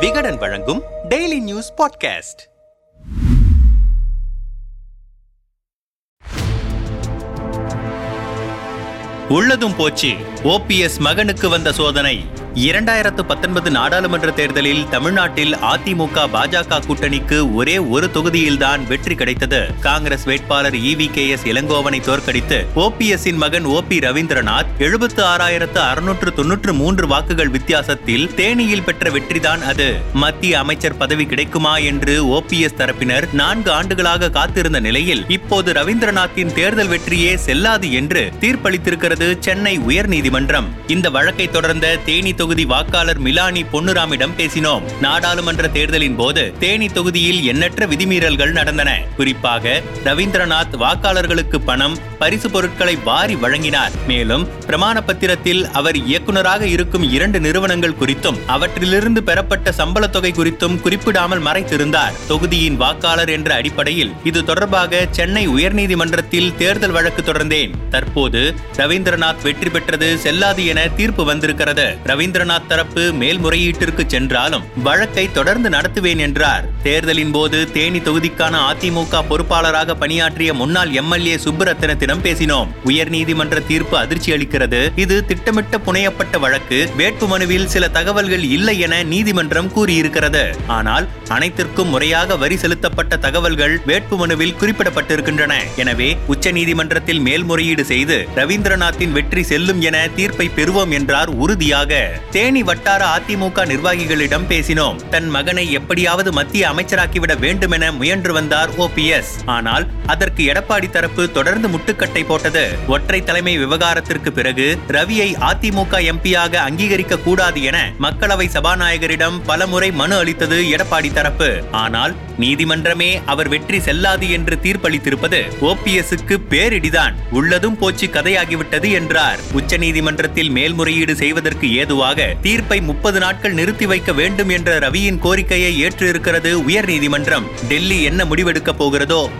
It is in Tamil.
விகடன் வழங்கும் டெய்லி நியூஸ் பாட்காஸ்ட் உள்ளதும் போச்சு. ஓபிஎஸ் மகனுக்கு வந்த சோதனை. இரண்டாயிரத்து பத்தொன்பது நாடாளுமன்ற தேர்தலில் தமிழ்நாட்டில் அதிமுக பாஜக கூட்டணிக்கு ஒரே ஒரு தொகுதியில்தான் வெற்றி கிடைத்தது. காங்கிரஸ் வேட்பாளர் இவி கே எஸ் இளங்கோவனை தோற்கடித்து ஓபிஎஸ் மகன் ஓ பி ரவீந்திரநாத் எழுபத்து ஆறாயிரத்து அறுநூற்று தொன்னூற்று மூன்று வாக்குகள் வித்தியாசத்தில் தேனியில் பெற்ற வெற்றிதான் அது. மத்திய அமைச்சர் பதவி கிடைக்குமா என்று ஓபிஎஸ் தரப்பினர் நான்கு ஆண்டுகளாக காத்திருந்த நிலையில் இப்போது ரவீந்திரநாத்தின் தேர்தல் வெற்றியே செல்லாது என்று தீர்ப்பளித்திருக்கிறது சென்னை உயர்நீதிமன்றம். இந்த வழக்கை தொடர்ந்த தேனி தொகுதி வாக்காளர் மிலானி பொன்னுராமிடம் பேசினோம். நாடாளுமன்ற தேர்தலின் போது தேனி தொகுதியில் எண்ணற்ற விதிமீறல்கள் நடந்தன. குறிப்பாக ரவீந்திரநாத் வாக்காளர்களுக்கு பணம் பரிசு பொருட்களை வாரி வழங்கினார். மேலும் பிரமாண பத்திரத்தில் அவர் இயக்குநராக இருக்கும் இரண்டு நிறுவனங்கள் குறித்தும் அவற்றிலிருந்து பெறப்பட்ட சம்பள தொகை குறித்தும் குறிப்பிடாமல் மறைத்திருந்தார். தொகுதியின் வாக்காளர் என்ற அடிப்படையில் இது தொடர்பாக சென்னை உயர்நீதிமன்றத்தில் தேர்தல் வழக்கு தொடர்ந்தேன். தற்போது ரவீந்திரநாத் வெற்றி பெற்றது செல்லாது என தீர்ப்பு வந்திருக்கிறது. ரவீந்திர ரவீந்திரநாத் தரப்பு மேல்முறையீட்டிற்கு சென்றாலும் வழக்கை தொடர்ந்து நடத்துவேன் என்றார். தேர்தலின் போது தேனி தொகுதிக்கான அதிமுக பொறுப்பாளராக பணியாற்றிய முன்னாள் எம்எல்ஏ சுப்புரத்தினத்திடம் பேசினோம். உயர்நீதிமன்ற தீர்ப்பு அதிர்ச்சி அளிக்கிறது. இது திட்டமிட்ட புனையப்பட்ட வழக்கு. வேட்புமனுவில் சில தகவல்கள் இல்லை என நீதிமன்றம் கூறியிருக்கிறது. ஆனால் அனைத்திற்கும் முறையாக வரி செலுத்தப்பட்ட தகவல்கள் வேட்புமனுவில் குறிப்பிடப்பட்டிருக்கின்றன. எனவே உச்சநீதிமன்றத்தில் மேல்முறையீடு செய்து ரவீந்திரநாத்தின் வெற்றி செல்லும் என தீர்ப்பை பெறுவோம் என்றார் உறுதியாக. தேனி வட்டார அதிமுக நிர்வாகிகளிடம் பேசினோம். தன் மகனை எப்படியாவது மத்திய அமைச்சராக்கிவிட வேண்டுமென முயன்று வந்தார் ஓபிஎஸ் ஆனால் அதற்கு எடப்பாடி தரப்பு தொடர்ந்து முட்டுக்கட்டை போட்டது. ஒற்றை தலைமை விவகாரத்திற்கு பிறகு ரவியை அதிமுக எம்பியாக அங்கீகரிக்க கூடாது என மக்களவை சபாநாயகரிடம் பலமுறை மனு அளித்தது எடப்பாடி தரப்பு. ஆனால் நீதிமன்றமே அவர் வெற்றி செல்லாது என்று தீர்ப்பளித்திருப்பது ஓபிஎஸ்க்கு பேரிடிதான். உள்ளதும் போச்சு கதையாகிவிட்டது என்றார். உச்சநீதிமன்றத்தில் மேல்முறையீடு செய்வதற்கு ஏதுவாக தீர்ப்பை முப்பது நாட்கள் நிறுத்தி வைக்க வேண்டும் என்ற ரவியின் கோரிக்கையை ஏற்று இருக்கிறது உயர்நீதிமன்றம். டெல்லி என்ன முடிவெடுக்க போகிறதோ